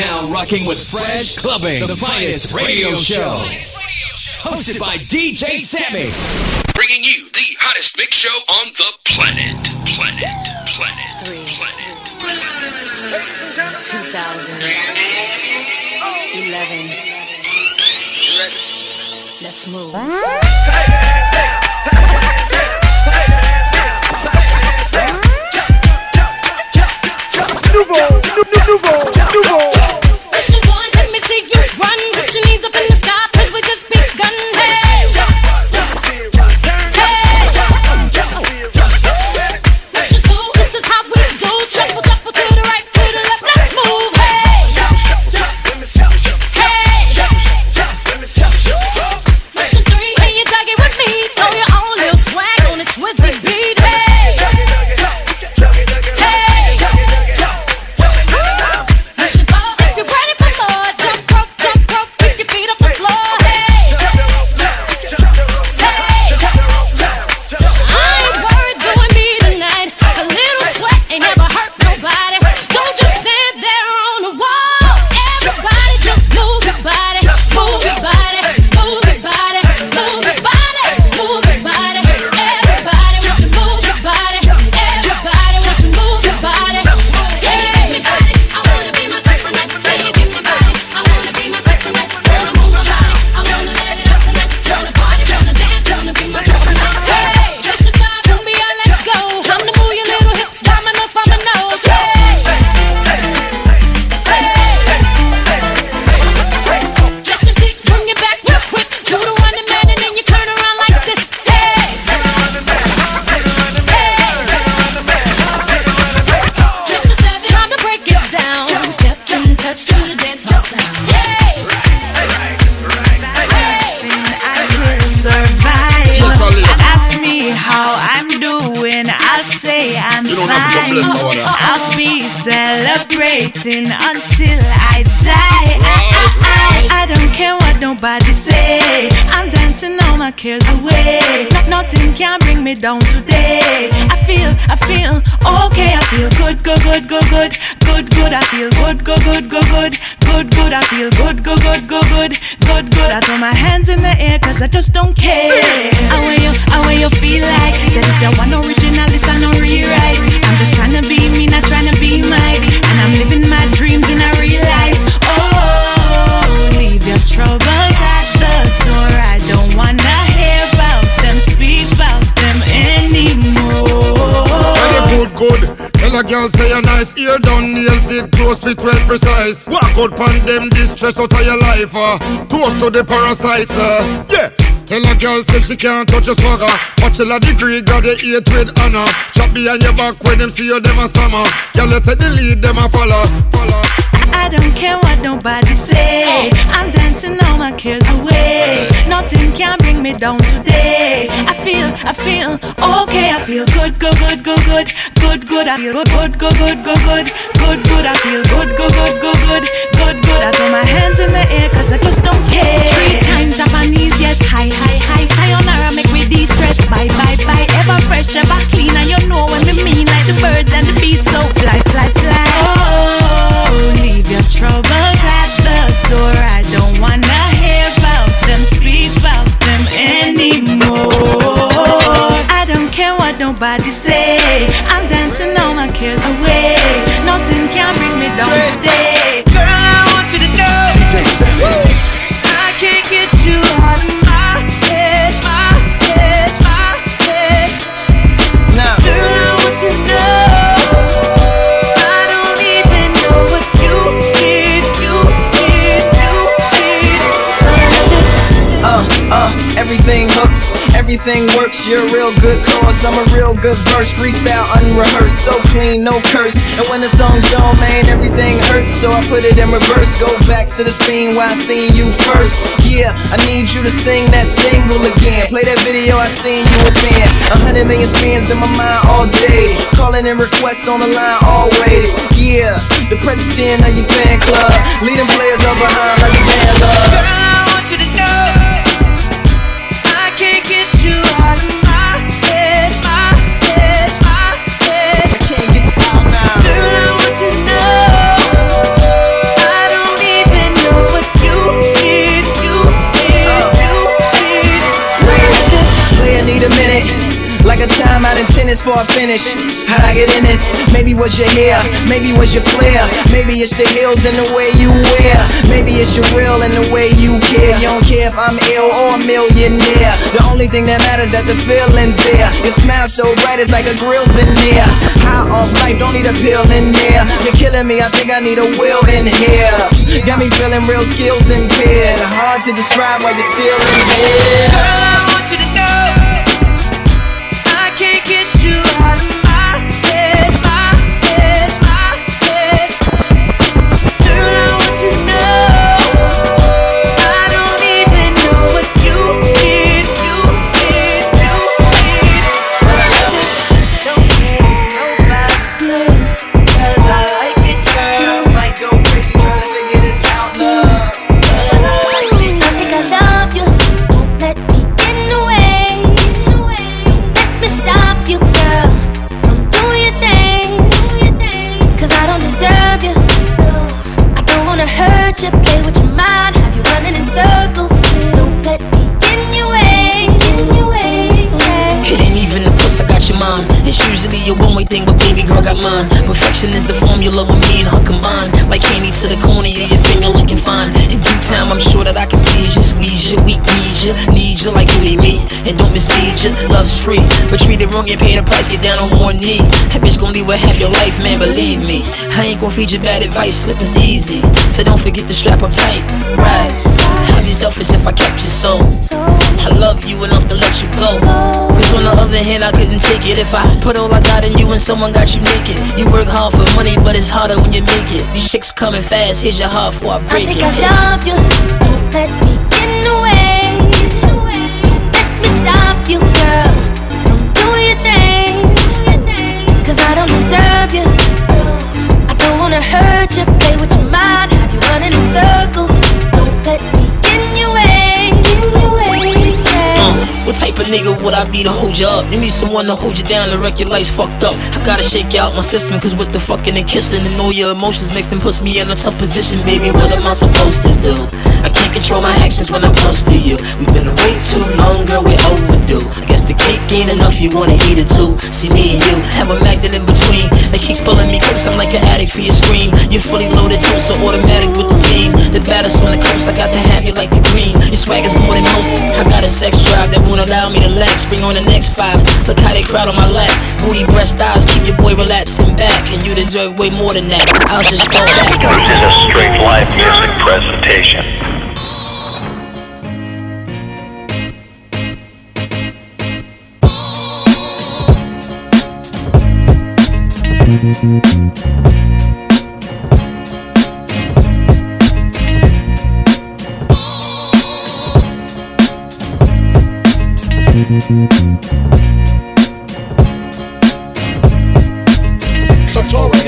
now rocking with Fresh Clubbing, the finest radio show. Hosted by DJ Sammy. Bringing you the hottest mix show on the planet. Planet. Planet. Three. Planet. 2011. Let's move. Nouveau, nou- nou- nouveau, nouveau. Celebrating until I die. I, I, I, I don't care what nobody say. I'm dancing all my cares away. No- nothing can bring me down today. I feel, I feel okay. I feel good, good, good, good, good, good, good. I feel good, good, good, good, good, good, good. I feel good, good, good, good, good, good, good. I throw my hands in the air cause I just don't care. How way you, how way you feel like? Say this is one original, this I no rewrite. I'm just trying to be me, not trying to be Mike. A girl say a nice ear done, nails did close fit well precise. Walk out pan them distress out of your life. Uh. Toast to the parasites. Uh. Yeah. Tell a girl say she can't touch your swagger. Bachelor degree got the eight with honor. Chop behind your back when them see you them a stammer. Girl you take the lead them a follow. Nothing can bring me down today. I feel, I feel okay. I feel good, good, good, good, good, good, good. I feel good, good, good, good, good, good, good. I feel good, good, good, good, good, good, good. I throw my hands in the air cause I just don't care. Nobody say. I'm dancing all my cares away. Nothing can bring me down today. Everything works. You're a real good chorus, I'm a real good verse. Freestyle, unrehearsed, so clean, no curse. And when the song's done, man, everything hurts. So I put it in reverse. Go back to the scene where I seen you first. Yeah, I need you to sing that single again. Play that video I seen you again. A hundred million spins in my mind all day. Calling in requests on the line always. Yeah, the president of your fan club. Leading players up behind like a band love. Before I finish. How'd I get in this? Maybe was your hair, maybe was your flair. Maybe it's the heels and the way you wear. Maybe it's your real and the way you care. You don't care if I'm ill or a millionaire. The only thing that matters that the feeling's there. Your smile so bright, it's like a grill's in there. High off life, don't need a pill in there. You're killing me, I think I need a will in here. Got me feeling real skills impaired. Hard to describe why you're still in here. You, play with your mind, usually a one way thing, but baby girl got mine. Perfection is the formula with me and her combined. Like candy to the corner of your finger looking fine. In due time, I'm sure that I can please you, squeeze you, weak knees you, need you like you need me. And don't mislead you, love's free. But treat it wrong, you pay the price, get down on one knee. That bitch gon' leave with half your life, man, believe me. I ain't gon' feed you bad advice, slipping's easy. So don't forget to strap up tight, right? I'd be selfish if I kept your soul. I love you enough to let you go. Cause on the other hand, I couldn't take it if I put all I got in you and someone got you naked. You work hard for money, but it's harder when you make it. These chicks coming fast, here's your heart before I I think it. I love you. Don't let me get in the way. Don't let me stop you, girl, from doing your thing. Cause I don't deserve you. Nigga would I be to hold you up? You need someone to hold you down and wreck your life's fucked up. I gotta shake you out my system, cause with the fucking and kissing and all your emotions mixed and puts me in a tough position, baby. What am I supposed to do? I can't control my actions when I'm close to you. We've been away too long, girl, we're overdue. Ain't enough, you wanna eat it too. See me and you have a magnet in between that keeps pulling me close. I'm like an addict for your scream. You're fully loaded too, so automatic with the beam. The baddest on the coast, I got to have you like the green. Your swag is more than most. I got a sex drive that won't allow me to lax. Bring on the next five. Look how they crowd on my lap. Booty, breast, thighs, keep your boy relapsing back. And you deserve way more than that. I'll just fall back. This is a straight live music presentation. Thank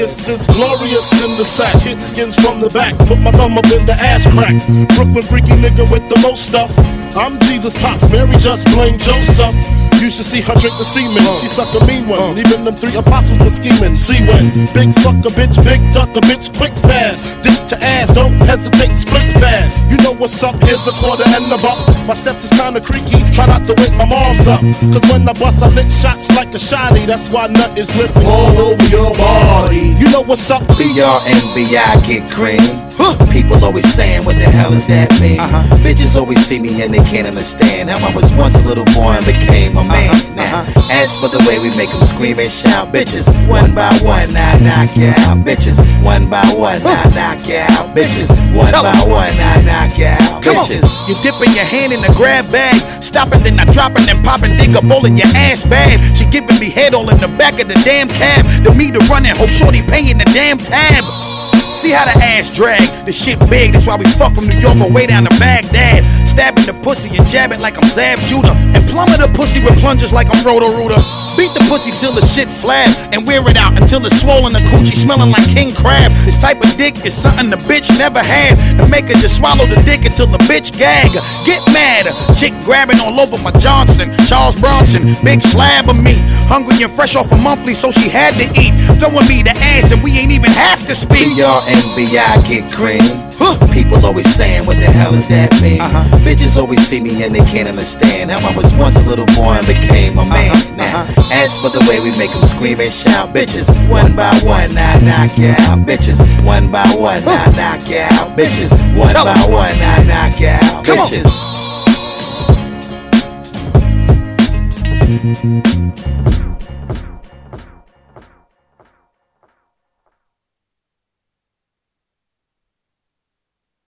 Notorious is glorious in the sack. Hit skins from the back. Put my thumb up in the ass crack. Brooklyn freaky nigga with the most stuff. I'm Jesus Pops. Mary just blame Joseph. You should see her drink the semen. She uh, suck a mean one. Uh. Even them three apostles were scheming. See when big fuck a bitch, big duck a bitch, quick fast. Dick to ass, don't hesitate, split fast. You know what's up? Here's a quarter and a buck. My steps is kinda creaky. Try not to wake my mom's up. Cause when I bust, I lick shots like a shotty. That's why nut is lifted all over your body. You know what's up? B-R-N-B-I get cream. People always saying, what the hell does that mean? Uh-huh. Bitches always see me and they can't understand how I was once a little boy and became a man. Now, as for the way we make them scream and shout, bitches, one by one, I knock you out. Bitches, one by one, I knock you out. Bitches, one Tell by 'em. one, I knock you out. Come Bitches. on. You dipping your hand in the grab bag, stopping, then I dropping, then popping, dig a bowl in your ass bad. She giving me head all in the back of the damn cab. The meter running, hope shorty paying the damn tab. See how the ass drag, the shit big, that's why we fuck from New York all way down to Baghdad. Stabbing the pussy and jabbing like I'm Zab Judah. And plumber the pussy with plungers like I'm Roto Rooter. Beat the pussy till the shit flab and wear it out until it's swollen. The coochie smelling like king crab. This type of dick is something the bitch never had. And make her just swallow the dick until the bitch gag. Get mad, chick grabbing all over my Johnson. Charles Bronson, big slab of meat. Hungry and fresh off a monthly, so she had to eat. Throwing me the ass and we ain't even have to speak. B-R-N-B-I get cream. People always saying, what the hell does that mean? Uh-huh. Bitches always see me and they can't understand how I was once a little boy and became a man. Uh-huh. Now, uh-huh. as for the way we make them scream and shout, bitches, one by one, I knock you out. Bitches, one by one, I knock you out. Bitches, one Tell by 'em. one, I knock you out. Come on. Bitches.